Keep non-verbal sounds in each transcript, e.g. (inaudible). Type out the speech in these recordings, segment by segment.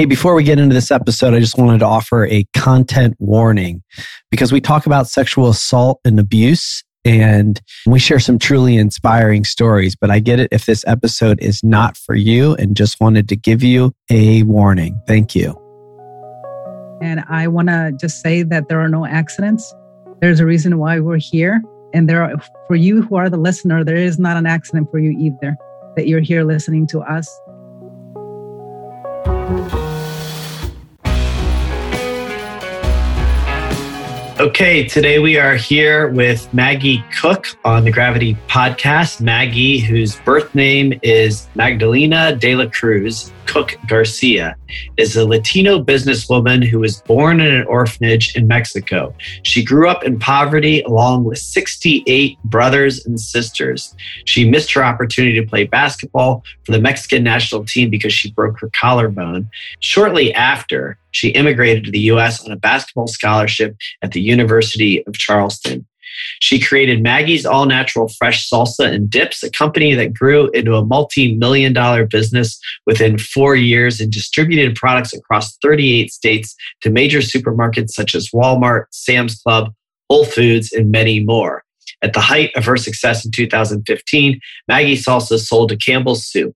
Hey, before we get into this episode, I just wanted to offer a content warning because we talk about sexual assault and abuse and we share some truly inspiring stories. But I get it if this episode is not for you and just wanted to give you a warning. Thank you. And I want to just say that there are no accidents. There's a reason why we're here. And there are, for you who are the listener, there is not an accident for you either that you're here listening to us. Thank you. Okay, today we are here with Magie Cook on the Gravity Podcast. Magie, whose birth name is Magdalena de la Cruz Cook Garcia, is a Latino businesswoman who was born in an orphanage in Mexico. She grew up in poverty along with 68 brothers and sisters. She missed her opportunity to play basketball for the Mexican national team because she broke her collarbone. Shortly after, she immigrated to the US on a basketball scholarship at the University of Charleston. She created Maggie's All Natural Fresh Salsa and Dips, a company that grew into a multi million dollar business within four years and distributed products across 38 states to major supermarkets such as Walmart, Sam's Club, Whole Foods, and many more. At the height of her success in 2015, Maggie Salsa sold to Campbell's Soup.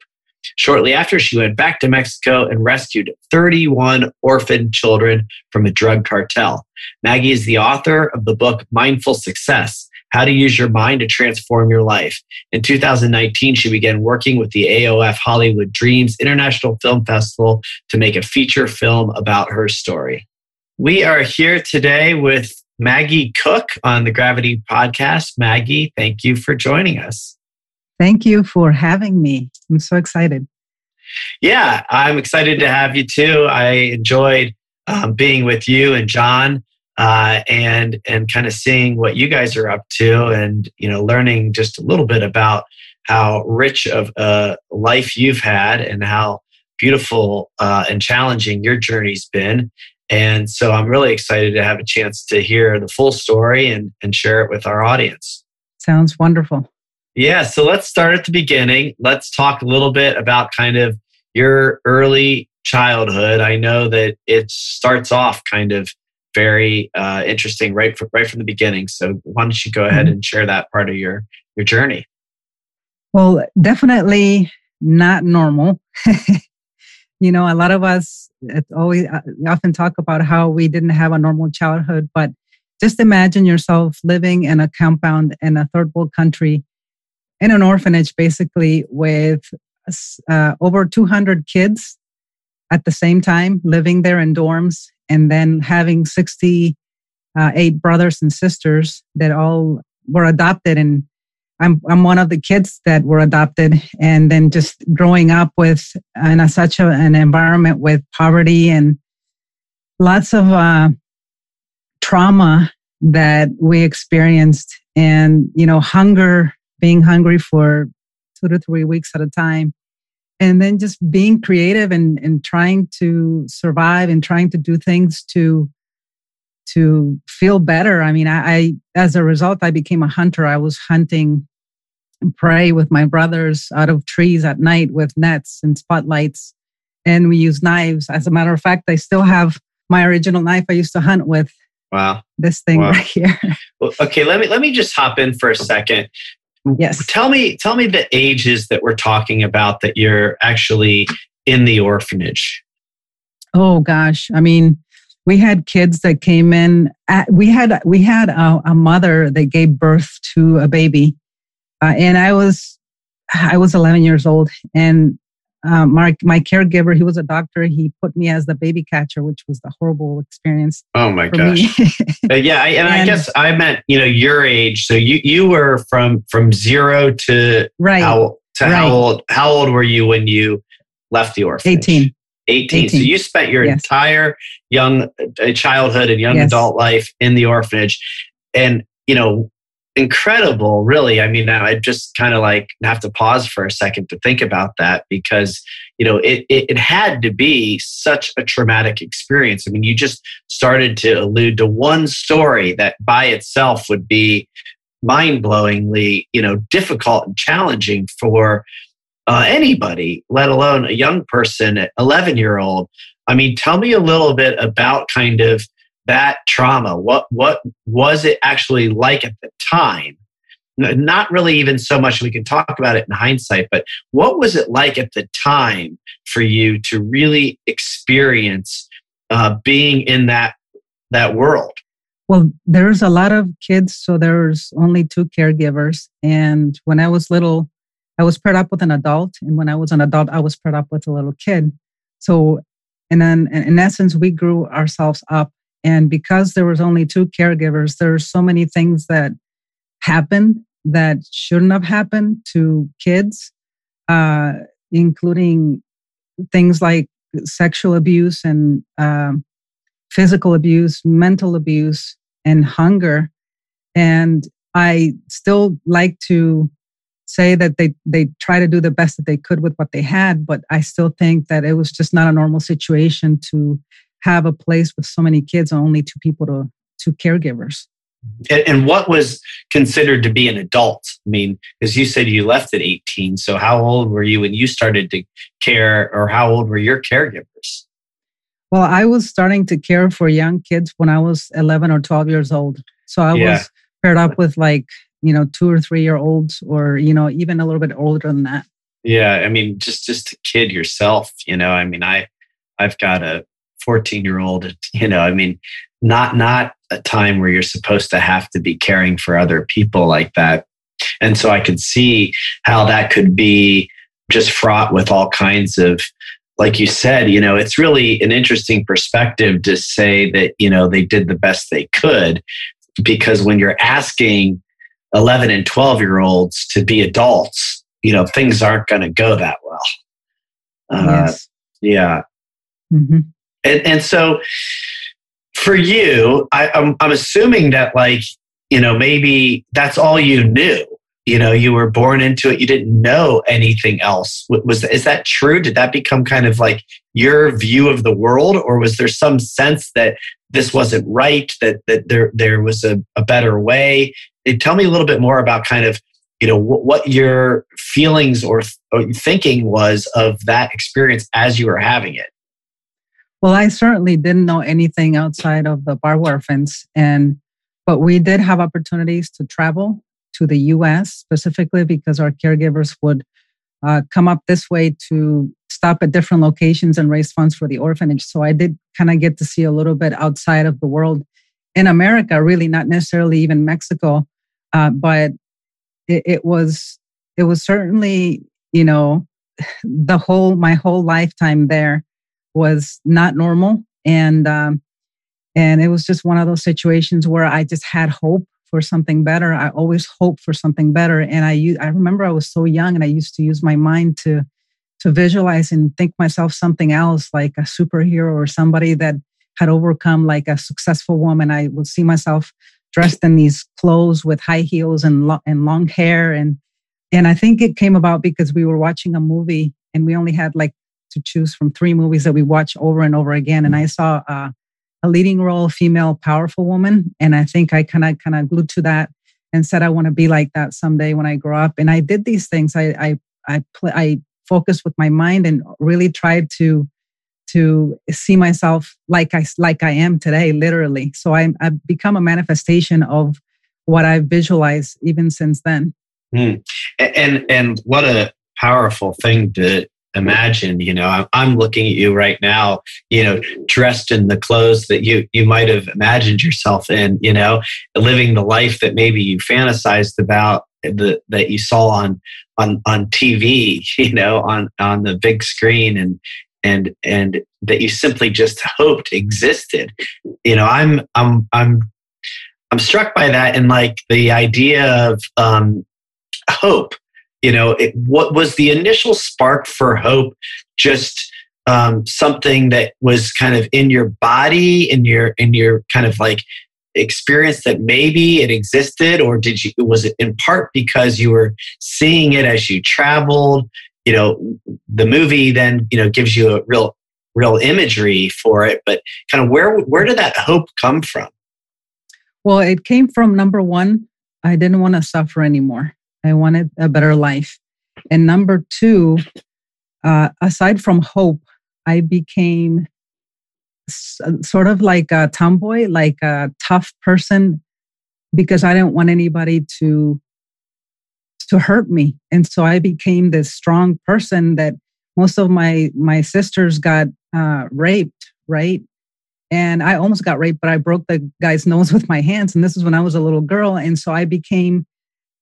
Shortly after, she went back to Mexico and rescued 31 orphan children from a drug cartel. Magie is the author of the book Mindful Success How to Use Your Mind to Transform Your Life. In 2019, she began working with the AOF Hollywood Dreams International Film Festival to make a feature film about her story. We are here today with Magie Cook on the Gravity Podcast. Magie, thank you for joining us. Thank you for having me. I'm so excited. Yeah, I'm excited to have you too. I enjoyed um, being with you and John, uh, and and kind of seeing what you guys are up to, and you know, learning just a little bit about how rich of a life you've had, and how beautiful uh, and challenging your journey's been. And so, I'm really excited to have a chance to hear the full story and and share it with our audience. Sounds wonderful. Yeah, so let's start at the beginning. Let's talk a little bit about kind of your early childhood. I know that it starts off kind of very uh, interesting right from, right from the beginning. So why don't you go ahead mm-hmm. and share that part of your your journey? Well, definitely not normal. (laughs) you know, a lot of us always uh, often talk about how we didn't have a normal childhood, but just imagine yourself living in a compound in a third world country in an orphanage basically with uh, over 200 kids at the same time living there in dorms and then having 68 uh, brothers and sisters that all were adopted. And I'm, I'm one of the kids that were adopted and then just growing up with in a, such a, an environment with poverty and lots of uh, trauma that we experienced and you know hunger being hungry for two to three weeks at a time. And then just being creative and, and trying to survive and trying to do things to to feel better. I mean I, I as a result i became a hunter. I was hunting prey with my brothers out of trees at night with nets and spotlights. And we used knives. As a matter of fact i still have my original knife i used to hunt with wow. this thing wow. right here. (laughs) Well, okay let me let me just hop in for a second Yes. Tell me, tell me the ages that we're talking about that you're actually in the orphanage. Oh gosh, I mean, we had kids that came in. At, we had we had a, a, mother that gave birth to a baby, uh, and I was I was 11 years old, and um, my, my caregiver, he was a doctor. He put me as the baby catcher, which was the horrible experience. Oh my gosh! (laughs) uh, yeah, I, and, and, I guess I meant you know your age. So you you were from from zero to right how to right. how old how old were you when you left the orphanage? 18. 18. 18. So you spent your yes. entire young uh, childhood and young yes. adult life in the orphanage, and you know incredible, really. I mean, I just kind of like have to pause for a second to think about that because, you know, it, it, it, had to be such a traumatic experience. I mean, you just started to allude to one story that by itself would be mind blowingly, you know, difficult and challenging for uh, anybody, let alone a young person, 11 year old. I mean, tell me a little bit about kind of that trauma. What what was it actually like at the time? Not really even so much. We can talk about it in hindsight, but what was it like at the time for you to really experience uh, being in that that world? Well, there's a lot of kids, so there's only two caregivers. And when I was little, I was paired up with an adult, and when I was an adult, I was paired up with a little kid. So, and then in essence, we grew ourselves up. And because there was only two caregivers, there's so many things that happened that shouldn't have happened to kids, uh, including things like sexual abuse and um, physical abuse, mental abuse, and hunger. And I still like to say that they they try to do the best that they could with what they had, but I still think that it was just not a normal situation to have a place with so many kids and only two people to two caregivers. And, what was considered to be an adult? I mean, because you said you left at 18. So how old were you when you started to care, or how old were your caregivers? Well, I was starting to care for young kids when I was 11 or 12 years old. So I yeah. was paired up with like, you know, two or three year olds or, you know, even a little bit older than that. Yeah. I mean, just, just a kid yourself, you know, I mean, I, I've got a 14 year old, you know, I mean, not, not a time where you're supposed to have to be caring for other people like that. And so I could see how that could be just fraught with all kinds of like you said, you know, it's really an interesting perspective to say that, you know, they did the best they could because when you're asking 11 and 12 year olds to be adults, you know, things aren't going to go that well. Uh, yes. Yeah. Mm-hmm. And, and so for you, I, I'm, I'm assuming that like, you know, maybe that's all you knew. You know you were born into it. You didn't know anything else. Was is that true? Did that become kind of like your view of the world? Or was there some sense that this wasn't right that that there there was a, a better way? And tell me a little bit more about kind of you know what, your feelings or, or thinking was of that experience as you were having it well i certainly didn't know anything outside of the barbed wire fence and but we did have opportunities to travel to the US specifically because our caregivers would uh, come up this way to stop at different locations and raise funds for the orphanage. So I did kind of get to see a little bit outside of the world in America, really not necessarily even Mexico, uh, but it, it was it was certainly you know (laughs) the whole my whole lifetime there was not normal and um, and it was just one of those situations where I just had hope for something better. I always hope for something better. And I, I remember I was so young and I used to use my mind to, to visualize and think myself something else like a superhero or somebody that had overcome like a successful woman. I would see myself dressed in these clothes with high heels and, lo- and long hair. And, and I think it came about because we were watching a movie and we only had like to choose from three movies that we watch over and over again. And I saw uh, a leading role female powerful woman. And i think i kind of kind of glued to that and said i want to be like that someday when i grow up. And i did these things. I i i, pl- I focused with my mind and really tried to to see myself like i like i am today literally. So I, i've become a manifestation of what i've visualized even since then. Mm. and and what a powerful thing to imagine you know i'm looking at you right now you know dressed in the clothes that you you might have imagined yourself in you know living the life that maybe you fantasized about the, that you saw on on on tv (laughs) you know on on the big screen and and and that you simply just (laughs) hoped existed. You know i'm i'm i'm i'm struck by that and like the idea of um hope you know it, what was the initial spark for hope just um, something that was kind of in your body in your in your kind of like experience that maybe it existed or did you was it in part because you were seeing it as you traveled? You know the movie then you know gives you a real real imagery for it but kind of where where did that hope come from? Well it came from number one i didn't want to suffer anymore I wanted a better life. And number two, uh, aside from hope, I became s- sort of like a tomboy, like a tough person, because I didn't want anybody to to hurt me, and so I became this strong person that most of my my sisters got uh, raped, right? And I almost got raped, but I broke the guy's nose (laughs) with my hands, and this is when I was a little girl, and so I became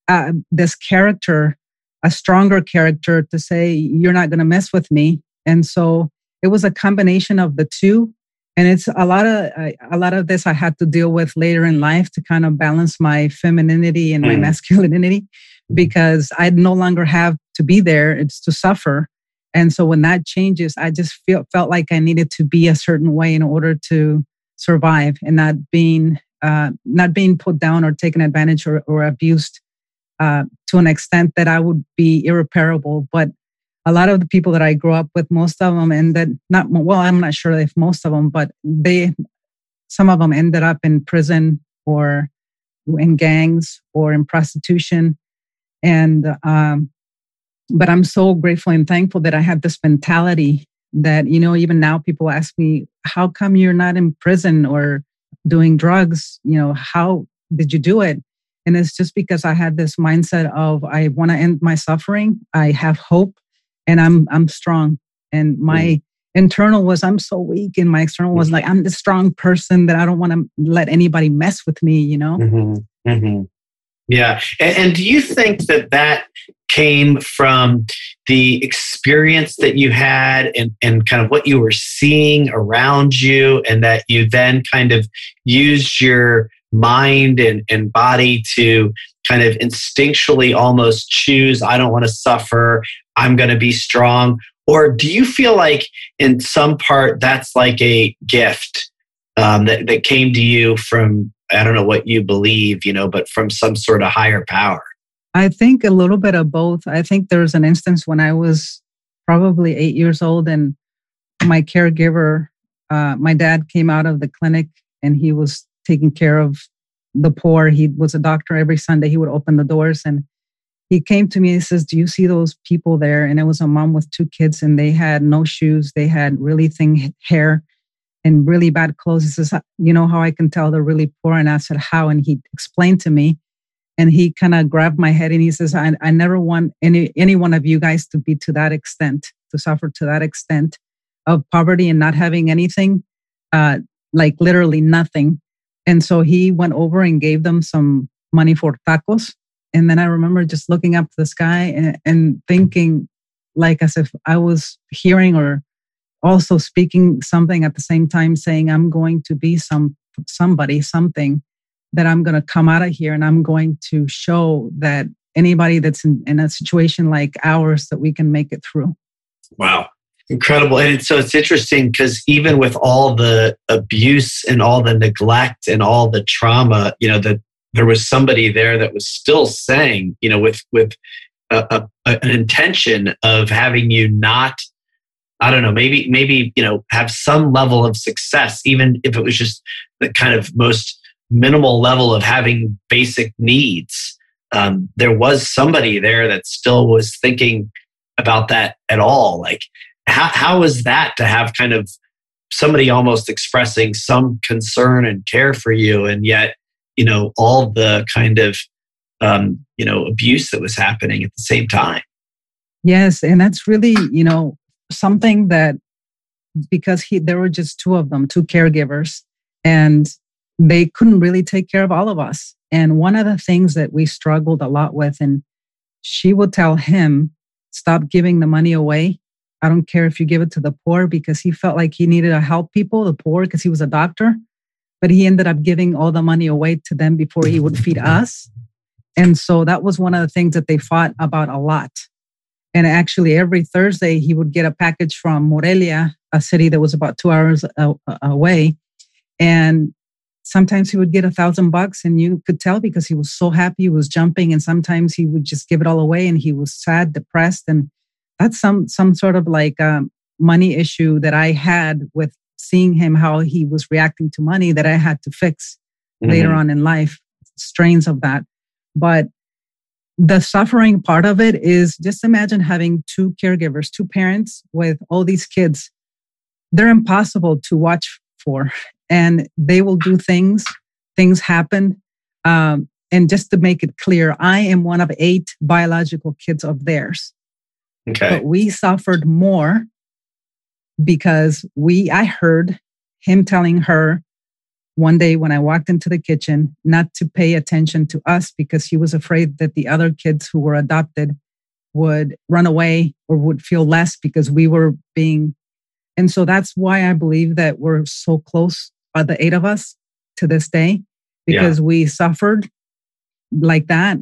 uh, this character, a stronger character, to say you're not going to mess with me, and so it was a combination of the two. And it's a lot of a lot of this i had to deal with later in life to kind of balance my femininity and my mm. masculinity because i no longer have to be there it's to suffer. And so when that changes i just feel, felt like i needed to be a certain way in order to survive and not being uh, not being put down or taken advantage or, or abused uh, to an extent that i would be irreparable but a lot of the people that I grew up with, most of them ended not well. I'm not sure if most of them, but they, some of them ended up in prison or in gangs or in prostitution, and um, but I'm so grateful and thankful that I had this mentality that you know even now people ask me how come you're not in prison or doing drugs you know how did you do it and it's just because i had this mindset of i want to end my suffering i have hope and I'm I'm strong. And my mm. internal was I'm so weak, and my external was like I'm the strong person that I don't want to let anybody mess with me. You know. Mm-hmm. Mm-hmm. Yeah, and, and do you think that that came from the experience that you had and, and kind of what you were seeing around you, and that you then kind of used your mind and, and body to kind of instinctually almost choose, I don't want to suffer, I'm going to be strong? Or do you feel like in some part that's like a gift um, that, that came to you from, I don't know what you believe, you know, but from some sort of higher power? I think a little bit of both. I think there was an instance when I was probably eight years old and my caregiver, uh, my dad came out of the clinic and he was taking care of the poor. He was a doctor every Sunday. He would open the doors and he came to me and he says, Do you see those people there? And it was a mom with two kids and they had no shoes. They had really thin hair and really bad clothes. He says, You know how I can tell they're really poor? And I said, How? And he explained to me. And he kind of grabbed my head and he says, I, I never want any, any one of you guys to be to that extent, to suffer to that extent of poverty and not having anything, uh, like literally nothing. And so he went over and gave them some money for tacos. And then I remember just looking up to the sky and, and thinking, like as if I was hearing or also speaking something at the same time, saying, I'm going to be some somebody, something that I'm going to come out of here and I'm going to show that anybody that's in, in a situation like ours that we can make it through. Wow incredible. And so it's interesting because even with all the abuse and all the neglect and all the trauma you know that there was somebody there that was still saying you know with with a, a, an intention of having you not i don't know maybe maybe you know have some level of success even if it was just the kind of most minimal level of having basic needs. Um, there was somebody there that still was thinking about that at all like how, how is that to have kind of somebody almost expressing some concern and care for you and yet you know all the kind of um, you know abuse that was happening at the same time? Yes and that's really you know something that because he there were just two of them two caregivers and they couldn't really take care of all of us. And one of the things that we struggled a lot with and she would tell him stop giving the money away I don't care if you give it to the poor because he felt like he needed to help people, the poor, because he was a doctor. But he ended up giving all the money away to them before he would feed us. And so that was one of the things that they fought about a lot. And actually, every Thursday, he would get a package from Morelia, a city that was about two hours uh, uh, away. And sometimes he would get a thousand bucks, and you could tell because he was so happy, he was jumping. And sometimes he would just give it all away, and he was sad, depressed, and that's some some sort of like um, money issue that I had with seeing him how he was reacting to money that I had to fix mm-hmm. later on in life strains of that but the suffering part of it is just imagine having two caregivers, two parents with all these kids. They're impossible to watch for, and they will do things. Things happen. Um, and just to make it clear, I am one of eight biological kids of theirs. Okay. But we suffered more because we, I heard him telling her one day when I walked into the kitchen not to pay attention to us because he was afraid that the other kids who were adopted would run away or would feel less because we were being. And so that's why I believe that we're so close, uh, the eight of us to this day, because yeah. we suffered like that.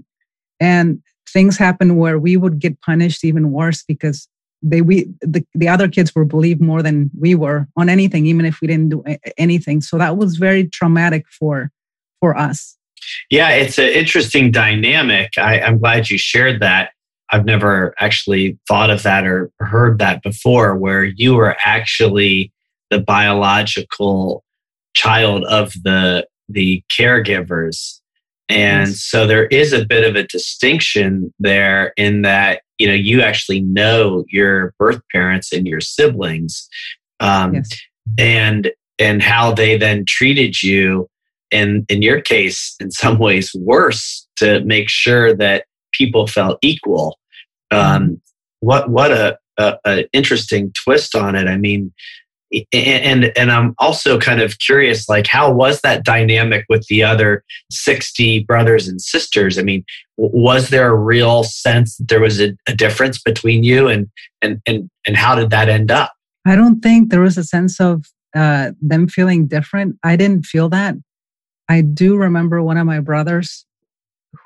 And things happened where we would get punished even worse because they we the, the other kids were believed more than we were on anything even if we didn't do anything. So that was very traumatic for for us. Yeah it's an interesting dynamic. I, i'm glad you shared that. I've never actually thought of that or heard that before where you were actually the biological child of the the caregivers and so there is a bit of a distinction there in that you know you actually know your birth parents and your siblings um, yes. and and how they then treated you and in your case in some ways worse to make sure that people felt equal um, mm-hmm. what what a, a, a interesting twist on it i mean and and I'm also kind of curious like how was that dynamic with the other 60 brothers and sisters? I mean was there a real sense that there was a, a, difference between you and and and and how did that end up? I don't think there was a sense of uh, them feeling different. I didn't feel that. I do remember one of my brothers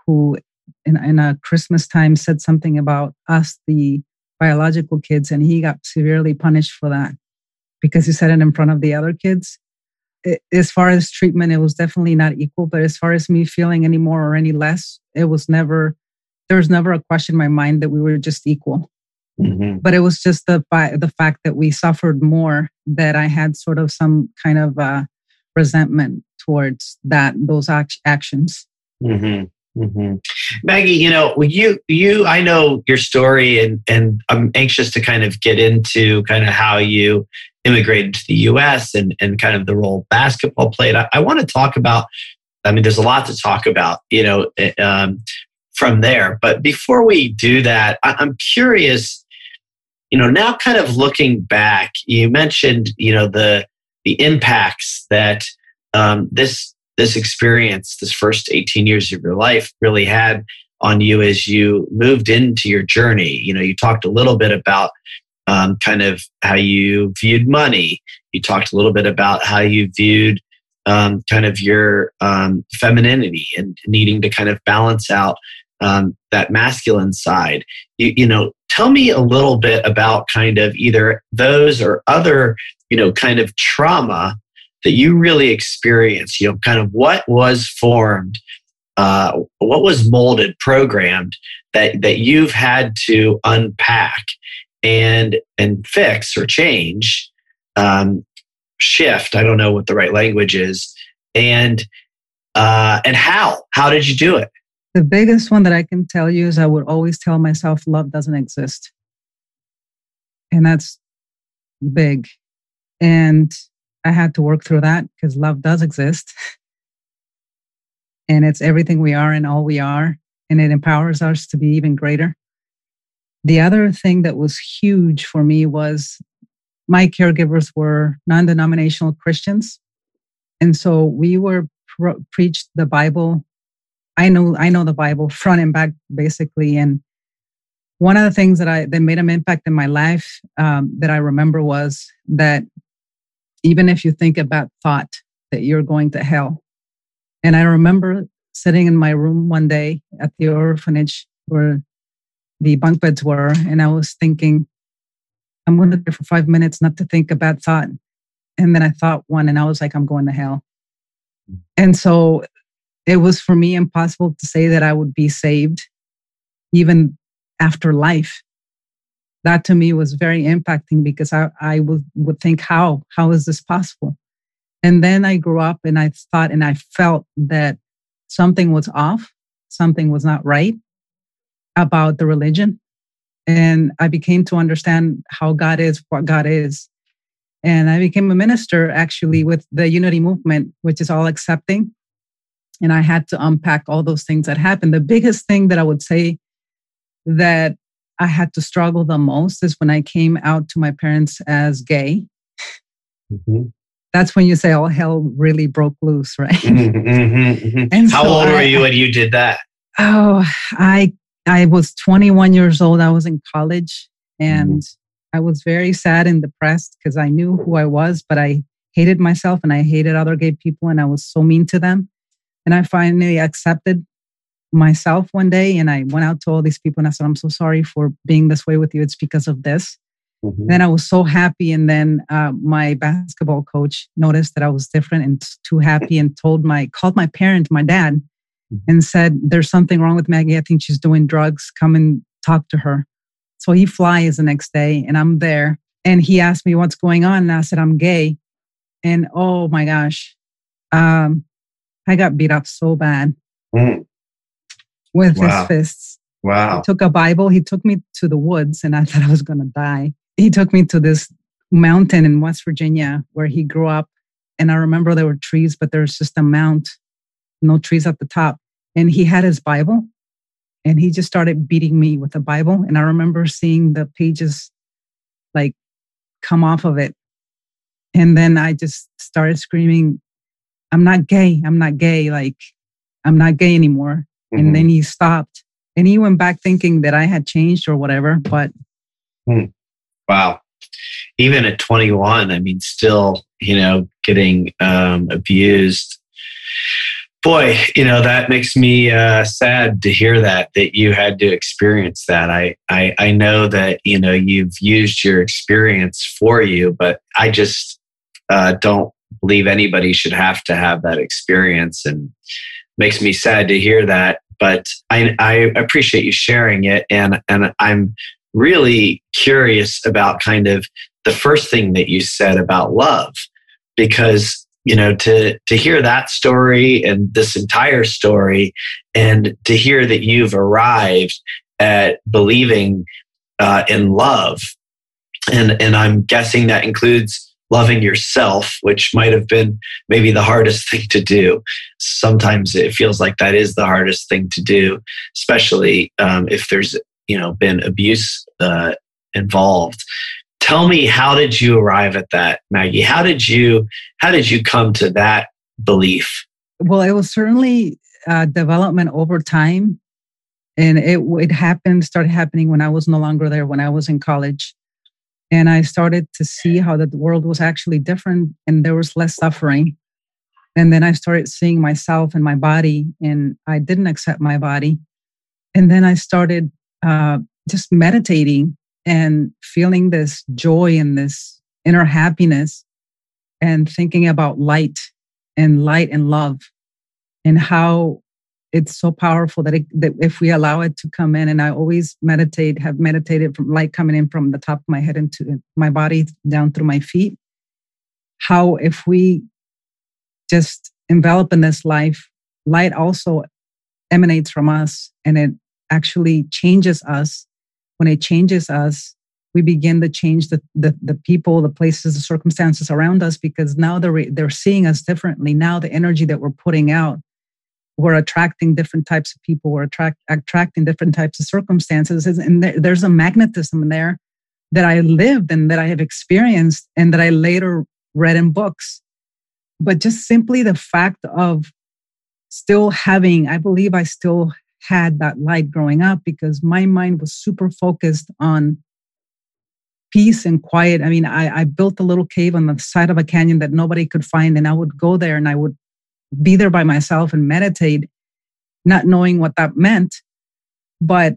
who in, in a Christmas time said something about us the biological kids and he got severely punished for that because you said it in front of the other kids. It, as far as treatment, it was definitely not equal. But as far as me feeling any more or any less, it was never, there was never a question in my mind that we were just equal. Mm-hmm. But it was just the, the fact that we suffered more that I had sort of some kind of uh, resentment towards that, those act- actions. Mm-hmm. Mm-hmm. Magie, you know, you you I know your story, and and I'm anxious to kind of get into kind of how you immigrated to the U.S. and and kind of the role basketball played. I, I want to talk about. I mean, there's a lot to talk about, you know, eh, um, from there. But before we do that, I, I'm curious. You know, now kind of looking back, you mentioned, you know, the the impacts that um, this this experience, this first 18 years of your life, really had on you as you moved into your journey. You know, you talked a little bit about um, kind of how you viewed money. You talked a little bit about how you viewed um, kind of your um, femininity and needing to kind of balance out um, that masculine side. You, you know, tell me a little bit about kind of either those or other, you know, kind of trauma that you really experienced, you know, kind of what was formed, uh, what was molded, programmed that, that you've had to unpack and, and fix or change, um, shift. I don't know what the right language is. And, uh, and how, how did you do it? The biggest one that I can tell you is I would always tell myself love doesn't exist. And that's big. And I had to work through that because love does exist. (laughs) and it's everything we are and all we are. And it empowers us to be even greater. The other thing that was huge for me was my caregivers were non denominational Christians. And so we were pro- preached the Bible. I know, I know the Bible front and back, basically. And one of the things that I that made an impact in my life um, that I remember was that even if you think about thought that you're going to hell. And I remember sitting in my room one day at the orphanage where the bunk beds were, and I was thinking, I'm going to there for five minutes not to think about thought. And then I thought one, and I was like, I'm going to hell. And so it was for me impossible to say that I would be saved even after life that to me was very impacting because I, I would, would think, how? How is this possible? And then I grew up and I thought and I felt that something was off, something was not right. About the religion. And I became to understand how God is, what God is. And I became a minister actually with the Unity Movement, which is all accepting. And I had to unpack all those things that happened. The biggest thing that I would say that I had to struggle the most is when I came out to my parents as gay. Mm-hmm. That's when you say all hell really broke loose, right? Mm-hmm, mm-hmm, mm-hmm. and How so old I, were you when you did that? Oh, I I was 21 years old. I was in college and mm-hmm. I was very sad and depressed because I knew who I was, but I hated myself and I hated other gay people and I was so mean to them. And I finally accepted myself one day and I went out to all these people and I said, I'm so sorry for being this way with you. It's because of this. Mm-hmm. Then I was so happy. And then uh, my basketball coach noticed that I was different and too happy and told my, called my parent, my dad. And said, There's something wrong with Magie. I think she's doing drugs. Come and talk to her. So he flies the next day and I'm there. And he asked me what's going on. And I said, I'm gay. And oh my gosh, um, I got beat up so bad mm. with wow. his fists. Wow. He took a Bible. He took me to the woods and I (laughs) thought I was going to die. He took me to this mountain in West Virginia where he grew up. And I remember there were trees, but there's just a mount, no trees at the top. And he had his Bible and he just started beating me with the Bible. And I remember seeing the pages like come off of it. And then I just started screaming, I'm not gay. I'm not gay. Like, I'm not gay anymore. Mm-hmm. And then he stopped and he went back thinking that I had changed or whatever. But hmm. wow. Even at 21, I mean, still, you know, getting um, abused. Boy, you know, that makes me uh, sad to hear that, that you had to experience that. I, I, I know that, you know, you've used your experience for you, but I just uh, don't believe anybody should have to have that experience and makes me sad to hear that but I, I appreciate you sharing it and and i'm really curious about kind of the first thing that you said about love because you know to to hear that story and this entire story and to hear that you've arrived at believing uh, in love and and i'm guessing that includes loving yourself, which might have been maybe the hardest (laughs) thing to do. Sometimes it feels like that is the hardest thing to do, especially um, if there's you know been abuse uh, involved. Tell me, how did you arrive at that, Magie? How did you how did you come to that belief? Well, it was certainly uh, development over time, and it it happened started happening when I was no longer there. When I was in college, and I started to see how the world was actually different and there was less suffering. And then I started seeing myself and my body, and I didn't accept my body. And then I started uh, just meditating and feeling this joy and this inner happiness and thinking about light and light and love and how it's so powerful that, it, that if we allow it to come in and i always meditate have meditated from light coming in from the top of my head into my body down through my feet how if we just envelop in this life light also emanates from us and it actually changes us when it changes us we begin to change the, the, the people the places the circumstances around us because now they're, they're seeing us differently. Now the energy that we're putting out we're attracting different types of people we're attract, attracting different types of circumstances and there, there's a magnetism there that i lived and that i have experienced and that i later read in books. But just simply the fact of still having i believe i still had that light growing up because my mind was super focused on peace and quiet i mean I, I built a little cave on the side of a canyon that nobody could find and i would go there and i would be there by myself and meditate, not knowing what that meant. But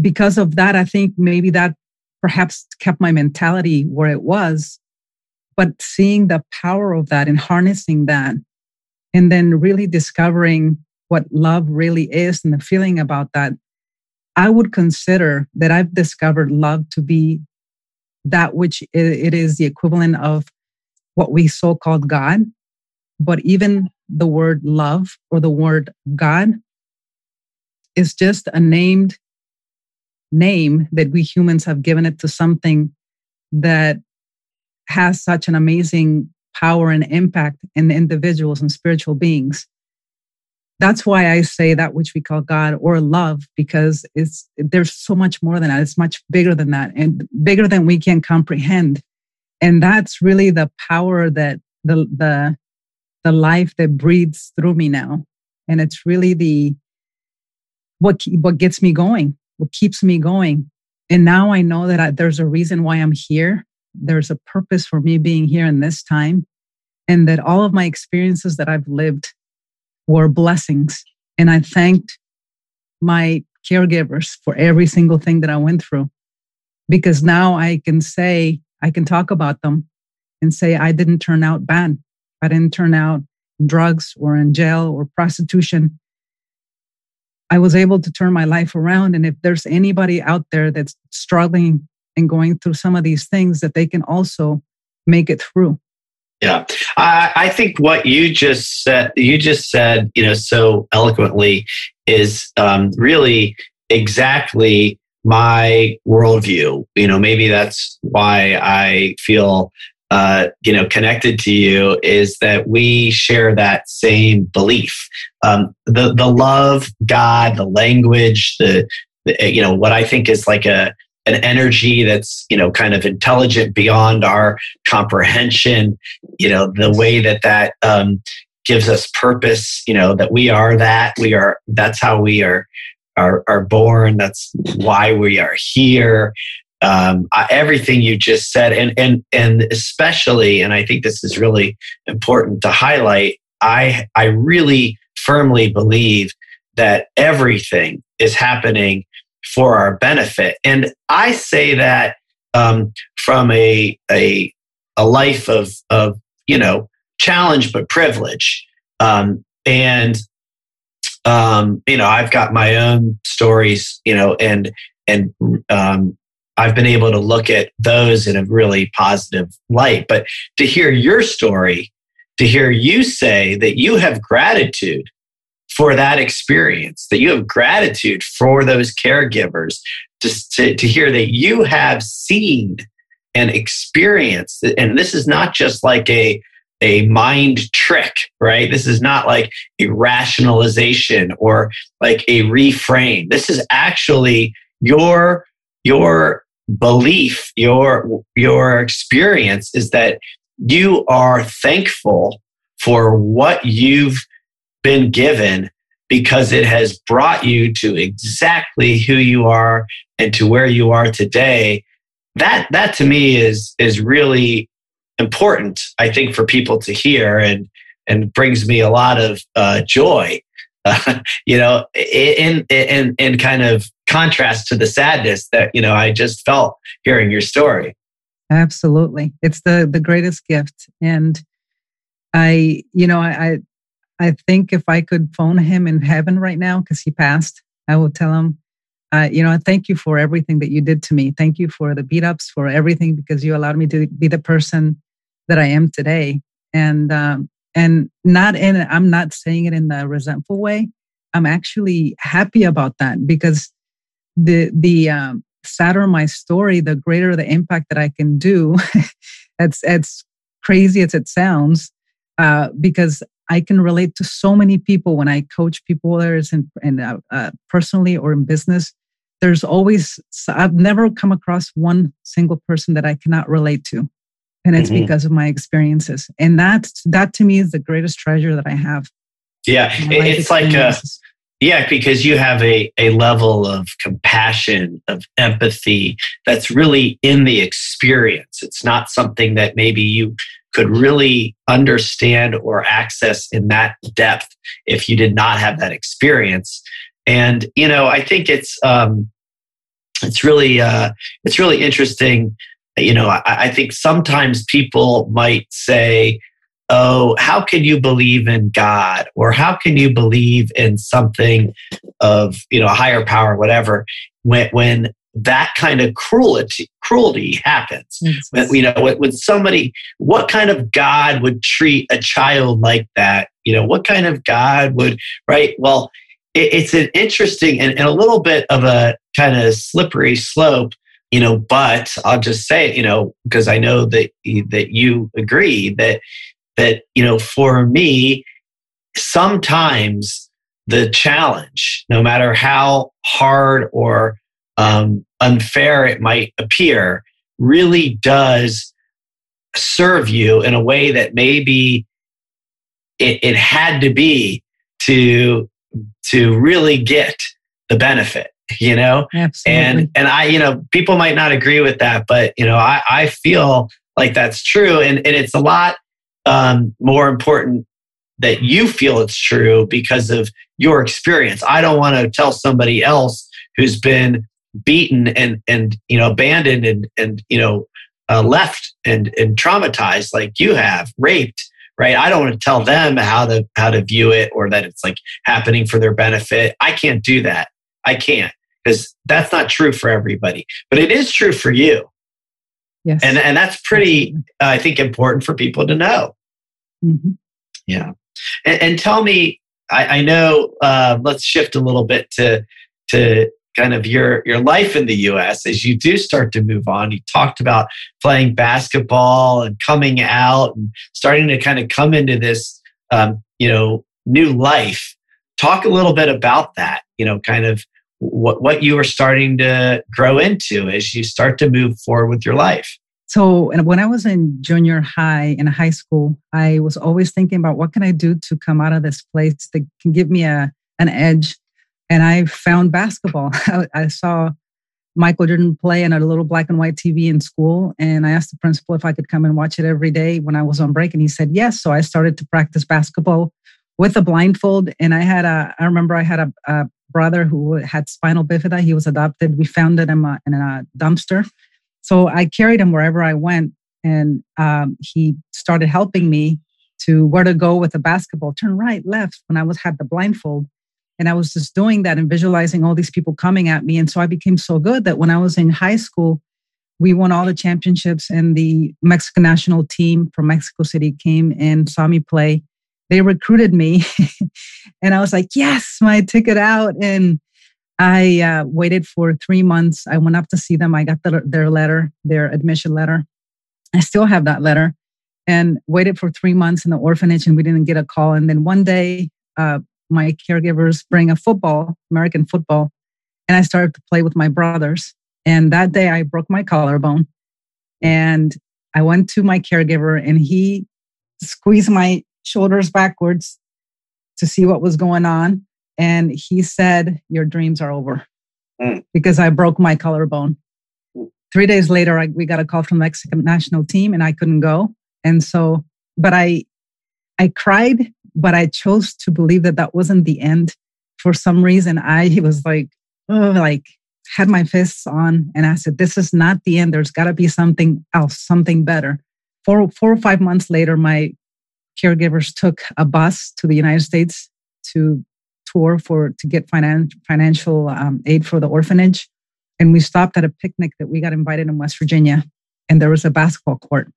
because of that, I think maybe that perhaps kept my mentality where it was. But seeing the power of that and harnessing that, and then really discovering what love really is and the feeling about that, I would consider that I've discovered love to be that which it is the equivalent of what we so called God. But even the word love or the word God is just a named name that we humans have given it to something that has such an amazing power and impact in individuals and spiritual beings. That's why I say that which we call God or love, because it's there's so much more than that. It's much bigger than that and bigger than we can comprehend. And that's really the power that the the the life that breathes through me now. And it's really the what what gets me going, what keeps me going. And now I know that I, there's a reason why I'm here. There's a purpose for me being here in this time, and that all of my experiences that I've lived were blessings. And I thanked my caregivers for every single thing that I went through because now I can say, I can talk about them and say, I didn't turn out bad. I didn't turn out drugs or in jail or prostitution. I was able to turn my life around. And if there's anybody out there that's struggling and going through some of these things, that they can also make it through. Yeah, I, I think what you just said, you just said, you know, so eloquently, is um, really exactly my worldview. You know, maybe that's why I feel uh, you know connected to you is that we share that same belief um, the the love god the language the, the, you know what i think is like a an energy that's you know kind of intelligent beyond our comprehension you know the way that that um, gives us purpose you know that we are that we are that's how we are are, are born that's why we are here um, everything you just said, and and and especially, and I think this is really important to highlight. I I really firmly believe that everything is happening for our benefit, and I say that um, from a a a life of of you know challenge but privilege, um, and um, you know I've got my own stories, you know, and and um, I've been able to look at those in a really positive light. But to hear your story, to hear you say that you have gratitude for that experience, that you have gratitude for those caregivers, just to, to hear that you have seen and experienced, and this is not just like a a mind trick, right? This is not like a rationalization or like a reframe. This is actually your your belief, your your experience is that you are thankful for what you've been given because it has brought you to exactly who you are and to where you are today. That that to me is is really important i think for people to hear and and brings me a lot of uh, joy. Uh, (laughs) you know in in in kind of contrast to the sadness that you know I just felt hearing your story. Absolutely, it's the the greatest gift, and I, you know, I I think if I could phone him in heaven right now because he passed, I will tell him, uh, you know, thank you for everything that you did to me. Thank you for the beat ups, for everything because you allowed me to be the person that I am today. And um, and not in I'm not saying it in the resentful way. I'm actually happy about that because the the um, sadder my story, the greater the impact that I can do. (laughs) it's it's crazy as it sounds, uh, because I can relate to so many people when I coach people, whether it's in, in uh, uh, personally or in business. There's always I've never come across one single person that I cannot relate to, and it's mm-hmm. because of my experiences. And that that to me is the greatest treasure that I have. Yeah, it's like a yeah, because you have a, a level of compassion, of empathy that's really in the experience. It's not something that maybe you could really understand or access in that depth if you did not have that experience. And you know, I think it's um, it's really uh, it's really interesting. You know, I, I think sometimes people might say, oh, how can you believe in God or how can you believe in something of, you know, a higher power, whatever, when, when that kind of cruelty cruelty happens. When, you know, when, when somebody, what kind of God would treat a child like that? You know, what kind of God would, right? Well, it, it's an interesting and, and a little bit of a kind of slippery slope, you know, but I'll just say, you know, because I know that that you agree that that, you know, for me, sometimes the challenge, no matter how hard or um, unfair it might appear, really does serve you in a way that maybe it, it had to be to to really get the benefit you know? Absolutely. and and i you know people might not agree with that but you know i i feel like that's true and and it's a lot um, more important that you feel it's true because of your experience. I don't want to tell somebody else who's been beaten and and you know abandoned and and you know uh, left and and traumatized like you have raped right? I don't want to tell them how to how to view it or that it's like happening for their benefit. I can't do that. I can't because that's not true for everybody but it is true for you. Yes. And and that's pretty uh, i think important for people to know. Mm-hmm. yeah. And, and, tell me i, I know uh, let's shift a little bit to to kind of your your life in the US as you do start to move on. You talked about playing basketball and coming out and starting to kind of come into this um, you know new life. Talk a little bit about that. You know, kind of what what you were starting to grow into as you start to move forward with your life. So, when I was in junior high and high school, I was always thinking about what can I do to come out of this place that can give me a an edge and I found basketball. (laughs) I saw Michael Jordan play on a little black and white TV in school. And I asked the principal if I could come and watch it every day when I was on break. And he said yes. So I started to practice basketball with a blindfold. And I had a, I remember I had a, a brother who had spinal bifida. He was adopted. We found it in a, in a dumpster. So I carried him wherever I went. And um, he started helping me to where to go with the basketball, turn right, left when I was had the blindfold. And I was just doing that and visualizing all these people coming at me. And so I became so good that when I was in high school, we won all the championships and the Mexican national team from Mexico City came and saw me play. They recruited me (laughs) and I was like, yes, my ticket out. And I uh, waited for three months. I went up to see them. I got the, their letter, their admission letter. I still have that letter and waited for three months in the orphanage and we didn't get a call. And then one day, uh, my caregivers bring a football, American football, and I started to play with my brothers. And that day I broke my collarbone. And I went to my caregiver and he squeezed my shoulders backwards to see what was going on. And he said, Your dreams are over mm. because I broke my collarbone. Mm. Three days later, I, we got a call from the Mexican national team and I couldn't go. And so, but I, I cried but I chose to believe that that wasn't the end. For some reason, I was like, oh, like had my fists on, and I said, "This is not the end. There's got to be something else, something better." Four, four or five months later, my caregivers took a bus to the United States to tour for to get finan- financial um, aid for the orphanage, and we stopped at a picnic that we got invited in West Virginia, and there was a basketball court,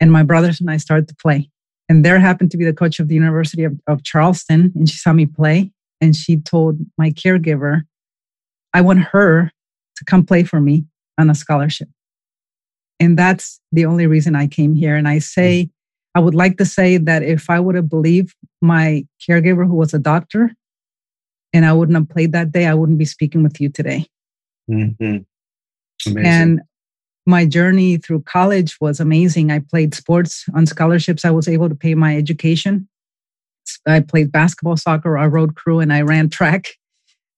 and my brothers and I started to play. And there happened to be the coach of the University of, of Charleston, and she saw me play. And she told my caregiver, I want her to come play for me on a scholarship. And that's the only reason I came here. And I say, I would like to say that if I would have believed my caregiver, who was a doctor, and I wouldn't have played that day, I wouldn't be speaking with you today. Mm-hmm. And my journey through college was amazing. I played sports on scholarships. I was able to pay my education. I played basketball, soccer, I rode crew, and I ran track.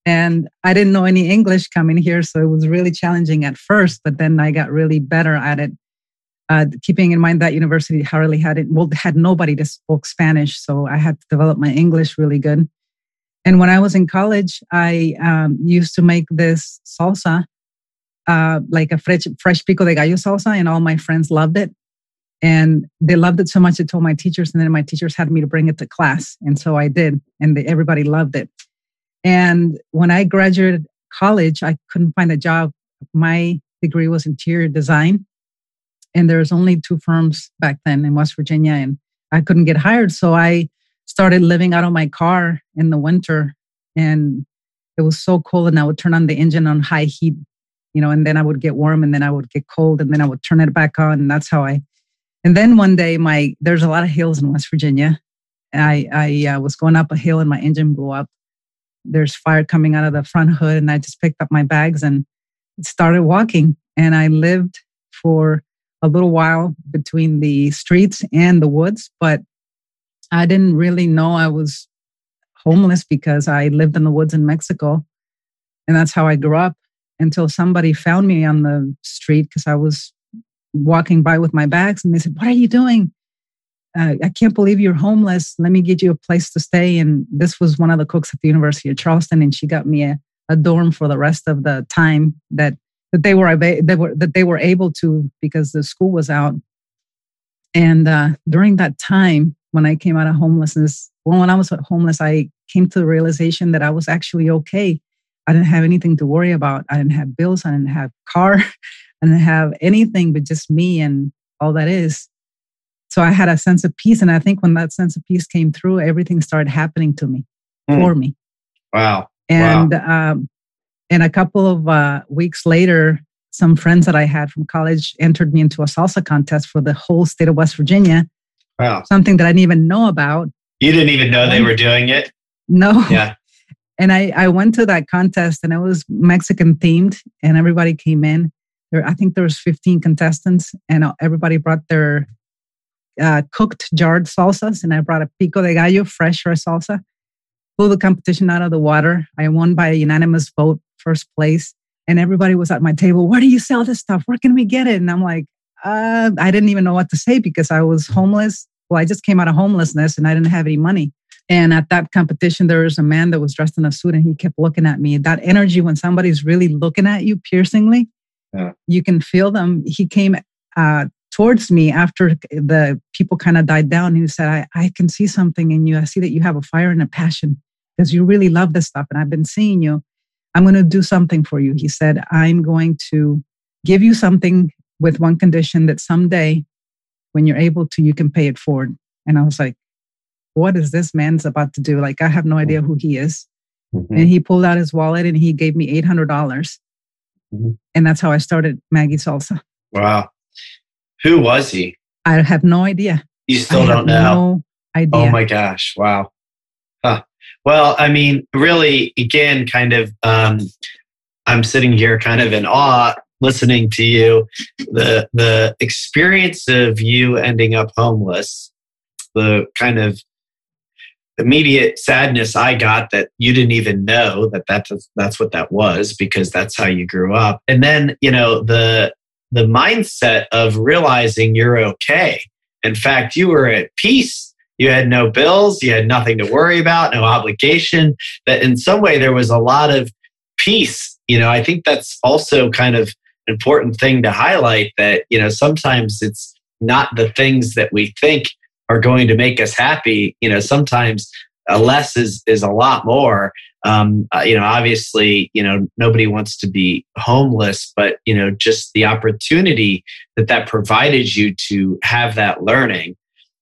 And I didn't know any English coming here, so it was really challenging at first. But then I got really better at it. Uh, keeping in mind that university hardly had it, well, had nobody that spoke Spanish, so I had to develop my English really good. And when I was in college, I um, used to make this salsa uh, like a fresh, fresh pico de gallo salsa, and all my friends loved it. And they loved it so much, they told my teachers, and then my teachers had me to bring it to class. And so I did, and they, everybody loved it. And when I graduated college, I couldn't find a job. My degree was interior design, and there was only two firms back then in West Virginia, and I couldn't get hired. So I started living out of my car in the winter, and it was so cold and I would turn on the engine on high heat, you know, and then I would get warm and then I would get cold and then I would turn it back on. And that's how I, and then one day my, there's a lot of hills in West Virginia. I, I uh, was going up a hill and my engine blew up. There's fire coming out of the front hood and I just picked up my bags and started walking. And I lived for a little while between the streets and the woods, but I didn't really know I was homeless because I lived in the woods in Mexico. And that's how I grew up until somebody found me on the street because I was walking by with my bags and they said, What are you doing? Uh, I can't believe you're homeless. Let me get you a place to stay. And this was one of the cooks at the University of Charleston, and she got me a, a dorm for the rest of the time that that they were were that they were able to because the school was out. And uh, during that time, when I came out of homelessness, well, when I was homeless, I came to the realization that I was actually okay. I didn't have anything to worry about. I didn't have bills. I didn't have car. (laughs) I didn't have anything but just me and all that is. So I had a sense of peace. And I think when that sense of peace came through, everything started happening to me mm. for me. Wow. And wow. Um, and a couple of uh, weeks later, some friends that I had from college entered me into a salsa contest for the whole state of West Virginia. Wow. Something that I didn't even know about. You didn't even know they were doing it? No. Yeah. And I, I went to that contest and it was Mexican themed and everybody came in. There, I think there was 15 contestants and everybody brought their uh, cooked jarred salsas. And I brought a pico de gallo, fresh salsa. Blew the competition out of the water. I won by a unanimous vote, first place. And everybody was at my table. Where do you sell this stuff? Where can we get it? And I'm like, uh, I didn't even know what to say because I was homeless. Well, I just came out of homelessness and I didn't have any money. And at that competition, there was a man that was dressed in a suit and he kept looking at me. That energy, when somebody's really looking at you piercingly, yeah. you can feel them. He came uh, towards me after the people kind of died down. He said, I, I can see something in you. I see that you have a fire and a passion because you really love this stuff. And I've been seeing you. I'm going to do something for you. He said, I'm going to give you something with one condition that someday when you're able to, you can pay it forward. And I was like, what is this man's about to do? Like, I have no idea who he is. Mm-hmm. And he pulled out his wallet and he gave me 800. dollars mm hmm And that's how I started Maggie Salsa. Wow. Who was he? I have no idea. You still I don't know? No idea. Oh my gosh. Wow. Huh. Well, I mean, really, again, kind of, um, I'm sitting here kind of in awe listening to you. The, the experience of you ending up homeless, the kind of immediate sadness I got that you didn't even know that that's that's what that was because that's how you grew up. And then, you know, the the mindset of realizing you're okay. In fact, you were at peace. You had no bills, you had nothing to worry about, no obligation. That in some way there was a lot of peace. You know, I think that's also kind of important thing to highlight that, you know, sometimes it's not the things that we think are going to make us happy, you know, sometimes a less is is a lot more. Um, uh, you know, obviously, you know, nobody wants to be homeless, but you know, just the opportunity that that provided you to have that learning,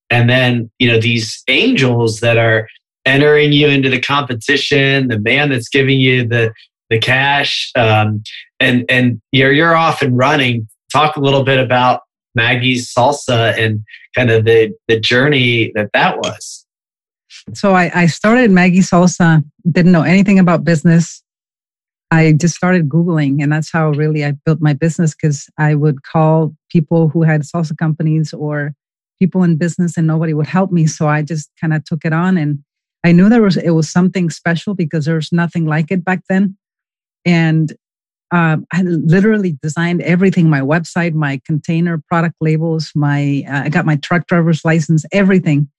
and then you know, these angels that are entering you into the competition, the man that's giving you the the cash, um, and and you're you're off and running. Talk a little bit about Maggie's salsa and kind of the the journey that that was. So I, I started Maggie Salsa, didn't know anything about business. I just started Googling, and that's how really I built my business because I would call people who had salsa companies or people in business and nobody would help me. So I just kind of took it on and I knew there was it was something special because there was nothing like it back then. And um, I literally designed everything my website, my container product labels, my uh, I got my truck driver's license, everything.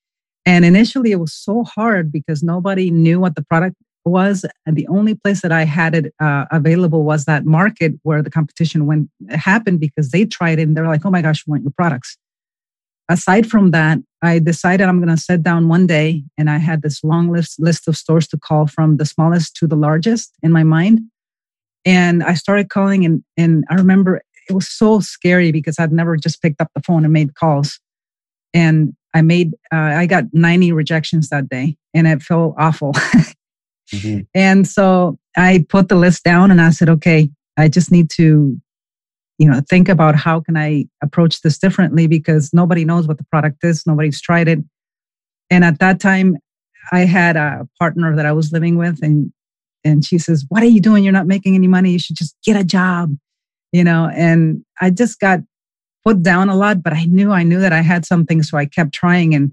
And initially, it was so hard because nobody knew what the product was. And the only place that I had it uh, available was that market where the competition went happened because they tried it and they're like, "Oh my gosh, we want your products." Aside from that, I decided I'm going to sit down one day, and I had this long list list of stores to call from the smallest to the largest in my mind and I started calling, and, and I remember it was so scary because I'd never just picked up the phone and made calls. And I made, uh, I got 90 rejections that day, and it felt awful. (laughs) mm-hmm. And so I put the list down and I said, okay, I just need to, you know, think about how can I approach this differently because nobody knows what the product is, nobody's tried it. And at that time, I had a partner that I was living with, and and she says, "What are you doing? You're not making any money. You should just get a job." You know, and I just got put down a lot, but I knew I knew that I had something, so I kept trying. And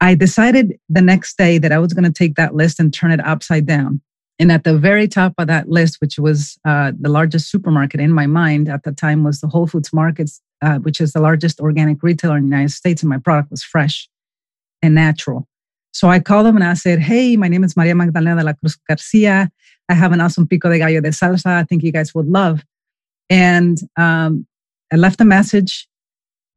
I decided the next day that I was going to take that list and turn it upside down. And at the very top of that list, which was uh, the largest supermarket in my mind at the time, was the Whole Foods Markets, uh, which is the largest organic retailer in the United States, and my product was fresh and natural. So I called them and I said, Hey, my name is Maria Magdalena de la Cruz Garcia. I have an awesome pico de gallo de salsa. I think you guys would love. And um, I left a message.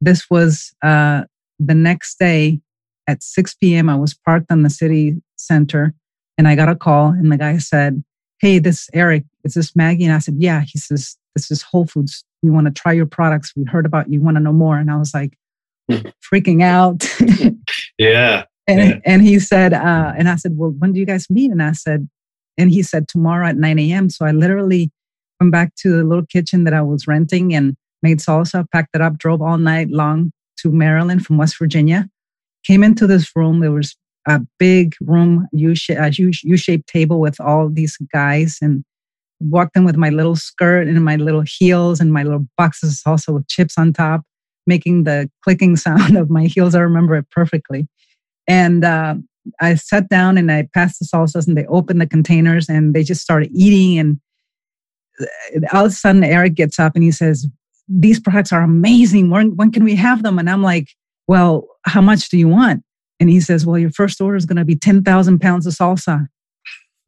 This was uh, the next day at 6 p.m. I was parked on the city center and I got a call and the guy said, Hey, this is Eric. Is this Magie? And I said, Yeah. He says, This is Whole Foods. We want to try your products. We heard about you. Want to know more? And I was like, freaking out. (laughs) yeah. And, yeah. and he said, uh, and I said, well, when do you guys meet? And I said, and he said, tomorrow at 9 a.m. So I literally went back to the little kitchen that I was renting and made salsa, packed it up, drove all night long to Maryland from West Virginia. Came into this room. There was a big room, U-shaped table with all these guys and walked in with my little skirt and my little heels and my little boxes also with chips on top, making the clicking (laughs) sound of my heels. I remember it perfectly. And uh, I sat down and I passed the salsas and they opened the containers and they just started eating. And uh, all of a sudden, Eric gets up and he says, These products are amazing. When, when can we have them? And I'm like, Well, how much do you want? And he says, Well, your first order is going to be 10,000 pounds of salsa. (laughs)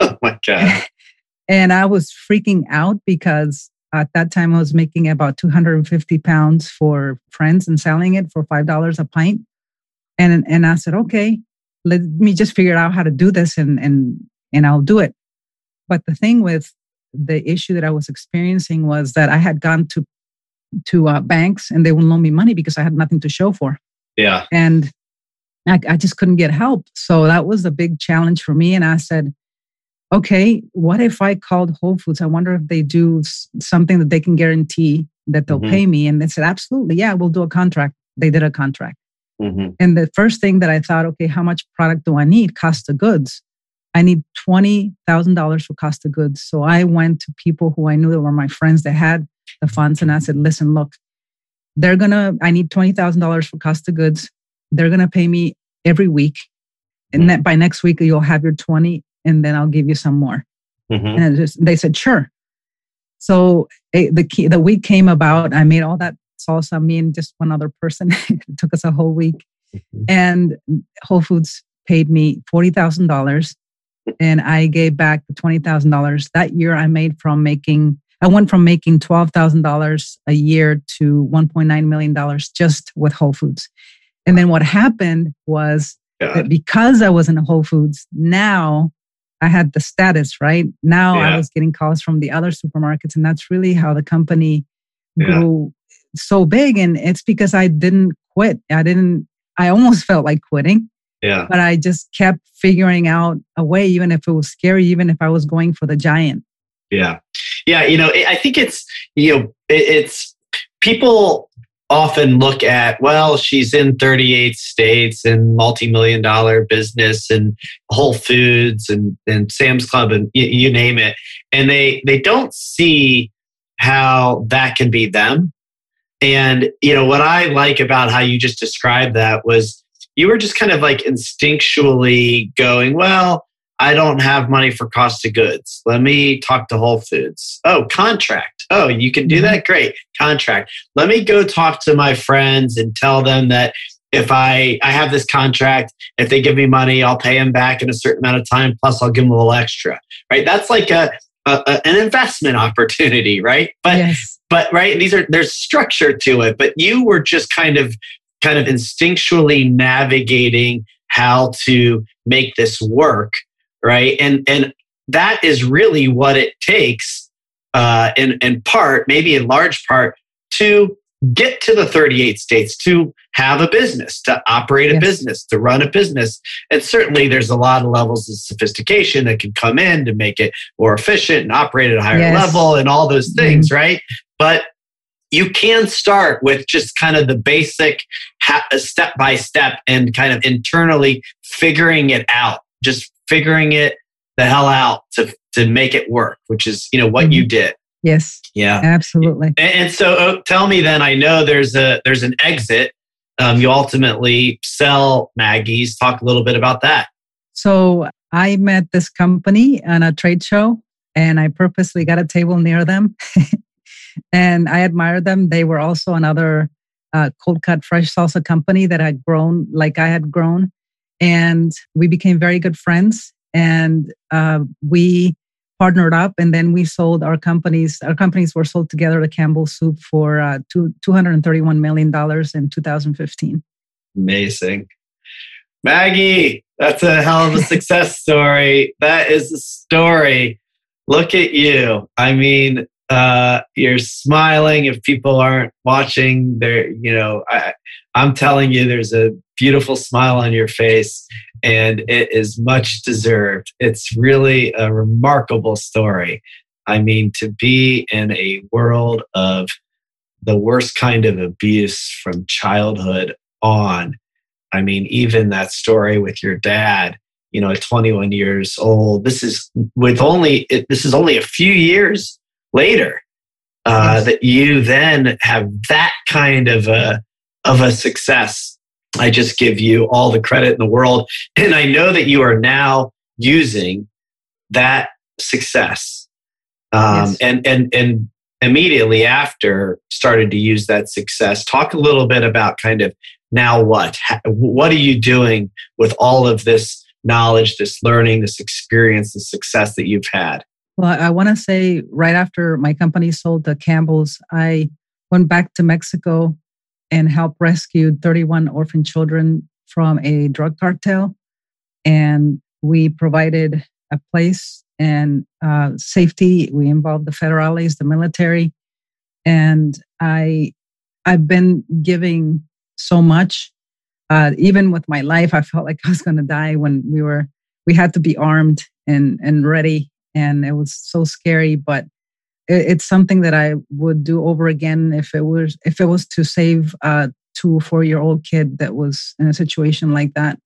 Oh my God. (laughs) and I was freaking out because at that time I was making about 250 pounds for friends and selling it for $5 a pint. And and I said, okay, let me just figure out how to do this and and and I'll do it. But the thing with the issue that I was experiencing was that I had gone to to uh, banks and they wouldn't loan me money because I had nothing to show for. Yeah. And I, I just couldn't get help. So that was a big challenge for me. And I said, okay, what if I called Whole Foods? I wonder if they do something that they can guarantee that they'll mm-hmm. pay me. And they said, absolutely. Yeah, we'll do a contract. They did a contract. Mm-hmm. And the first thing that I thought, okay, how much product do I need? Cost of goods. I need $20,000 for cost of goods. So I went to people who I knew that were my friends that had the funds and I said, listen, look, they're going to, I need $20,000 for cost of goods. They're going to pay me every week. And that by next week, you'll have your 20 and then I'll give you some more. Mm-hmm. And just, they said, sure. So it, the key, the week came about. I made all that salsa, me and just one other person. (laughs) it took us a whole week. Mm-hmm. And Whole Foods paid me $40,000 and I gave back the $20,000. That year I made from making, I went from making $12,000 a year to $1.9 million just with Whole Foods. And then what happened was God. that because I was in Whole Foods, now I had the status, right? Now yeah. I was getting calls from the other supermarkets. And that's really how the company grew so big and it's because I didn't quit. I didn't I almost (laughs) felt like quitting. Yeah. But I just kept figuring out a way even if it was scary even if I was going for the giant. Yeah. Yeah, you know, I think it's you know, it's people often look at well she's in 38 states and multi-million dollar business and whole foods and, and sam's club and you, you name it and they they don't see how that can be them and, you know, what I like about how you just described that was you were just kind of like instinctually going, well, I don't have money for cost of goods. Let me talk to Whole Foods. Oh, contract. Oh, you can do mm-hmm. that? Great. Contract. Let me go talk to my friends and tell them that if I, I have this contract, if they give me money, I'll pay them back in a certain amount of time, plus I'll give them a little extra. Right. That's like a, a an investment opportunity, right? But yes but right these are there's structure to it but you were just kind of kind of instinctually navigating how to make this work right and and that is really what it takes uh in in part maybe in large part to get to the 38 states to have a business, to operate a yes. business, to run a business. And certainly there's a lot of levels of sophistication that can come in to make it more efficient and operate at a higher yes. level and all those things, mm-hmm. right? But you can start with just kind of the basic step by step and kind of internally figuring it out, just figuring it the hell out to, to make it work, which is, you know, what mm-hmm. you did. Yes. Yeah. Absolutely. And, so oh, tell me then, I know there's a, there's an exit. Um, you ultimately sell Maggie's. Talk a little bit about that. So I met this company on a trade show and I purposely got a table near them (laughs) and I admired them. They were also another uh, cold cut fresh salsa company that had grown like I had grown. And we became very good friends. And uh, we partnered up and then we sold our companies. Our companies were sold together to Campbell Soup for uh, two, $231 million in 2015. Amazing. Magie, that's a hell of a (laughs) success story. That is a story. Look at you. I mean, uh, you're smiling. If people aren't watching, they're, you know, I, I'm telling you, there's a beautiful smile on your face, and it is much deserved. It's really a remarkable story. I mean, to be in a world of the worst kind of abuse from childhood on. I mean, even that story with your dad, you know, at 21 years old. This is with only it, this is only a few years later uh, yes. that you then have that kind of a of a success i just give you all the credit in the world. And i know that you are now using that success um, yes. and and and immediately after started to use that success. Talk a little bit about kind of now what? What are you doing with all of this knowledge this learning this experience the success that you've had? Well, I want to say right after my company sold the Campbell's, I went back to Mexico and helped rescue 31 orphan children from a drug cartel. And we provided a place and uh, safety. We involved the federales, the military, and I, I've been giving so much. Uh, even with my life, I felt like I was going to die when we were. We had to be armed and and ready and it was so scary but it's something that i would do over again if it was if it was to save a two or four year old kid that was in a situation like that.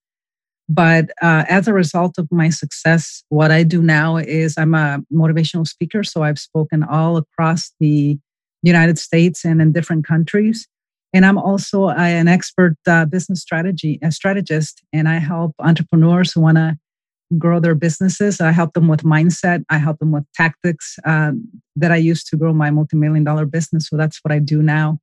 But uh, as a result of my success what i do now is i'm a motivational speaker so i've spoken all across the united states and in different countries. And i'm also an expert uh, business strategy a strategist and i help entrepreneurs who want to grow their businesses. I help them with mindset. I help them with tactics um, that I use to grow my multi-million dollar business. So that's what I do now.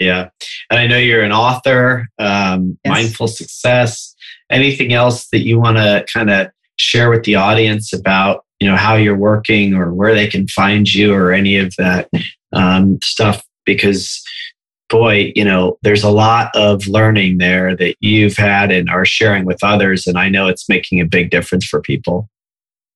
Yeah, and I know you're an author. Um, yes. Mindful success. Anything else that you want to kind of share with the audience about you know how you're working or where they can find you or any of that um, stuff? Because boy, you know, there's a lot of learning there that you've had and are sharing with others. And I know it's making a big difference for people.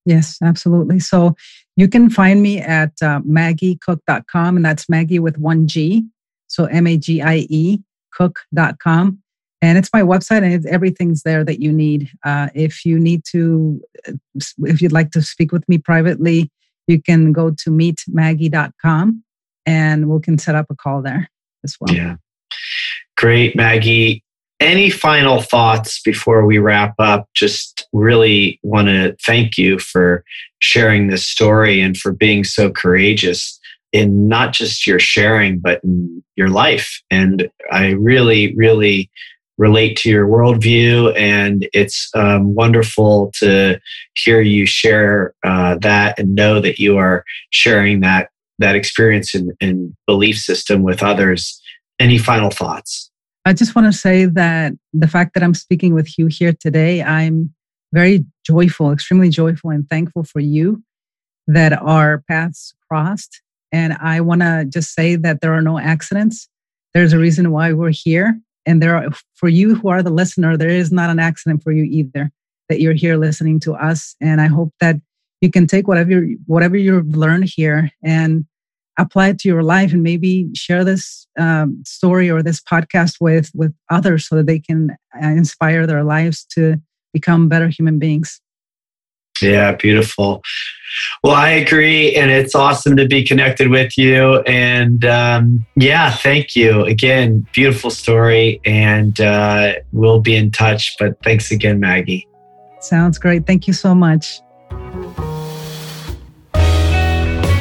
Yes, absolutely. So you can find me at uh, magiecook.com, and that's Magie with one G. So M A G I E cook.com. And it's my website, and everything's there that you need. Uh, if you need to, uh, if you'd like to speak with me privately, you can go to meetmaggie.com and we can set up a call there as well. Yeah. Great, Magie. Any final thoughts before we wrap up? Just really want to thank you for sharing this story and for being so courageous in not just your sharing, but in your life. And I really, really relate to your worldview. And it's um, wonderful to hear you share uh, that and know that you are sharing that that experience and, and belief system with others. Any final thoughts? I just want to say that the fact that I'm speaking with you here today, I'm very joyful, extremely joyful and thankful for you that our paths crossed. And I want to just say that there are no accidents. There's a reason why we're here. And there are, for you who are the listener, there is not an accident for you either that you're here listening to us. And I hope that you can take whatever whatever you've learned here and apply it to your life and maybe share this um, story or this podcast with with others so that they can uh, inspire their lives to become better human beings. Yeah beautiful. Well i agree and it's awesome to be connected with you and um, yeah thank you. Again beautiful story and uh, we'll be in touch but thanks again magie. Sounds great. Thank you so much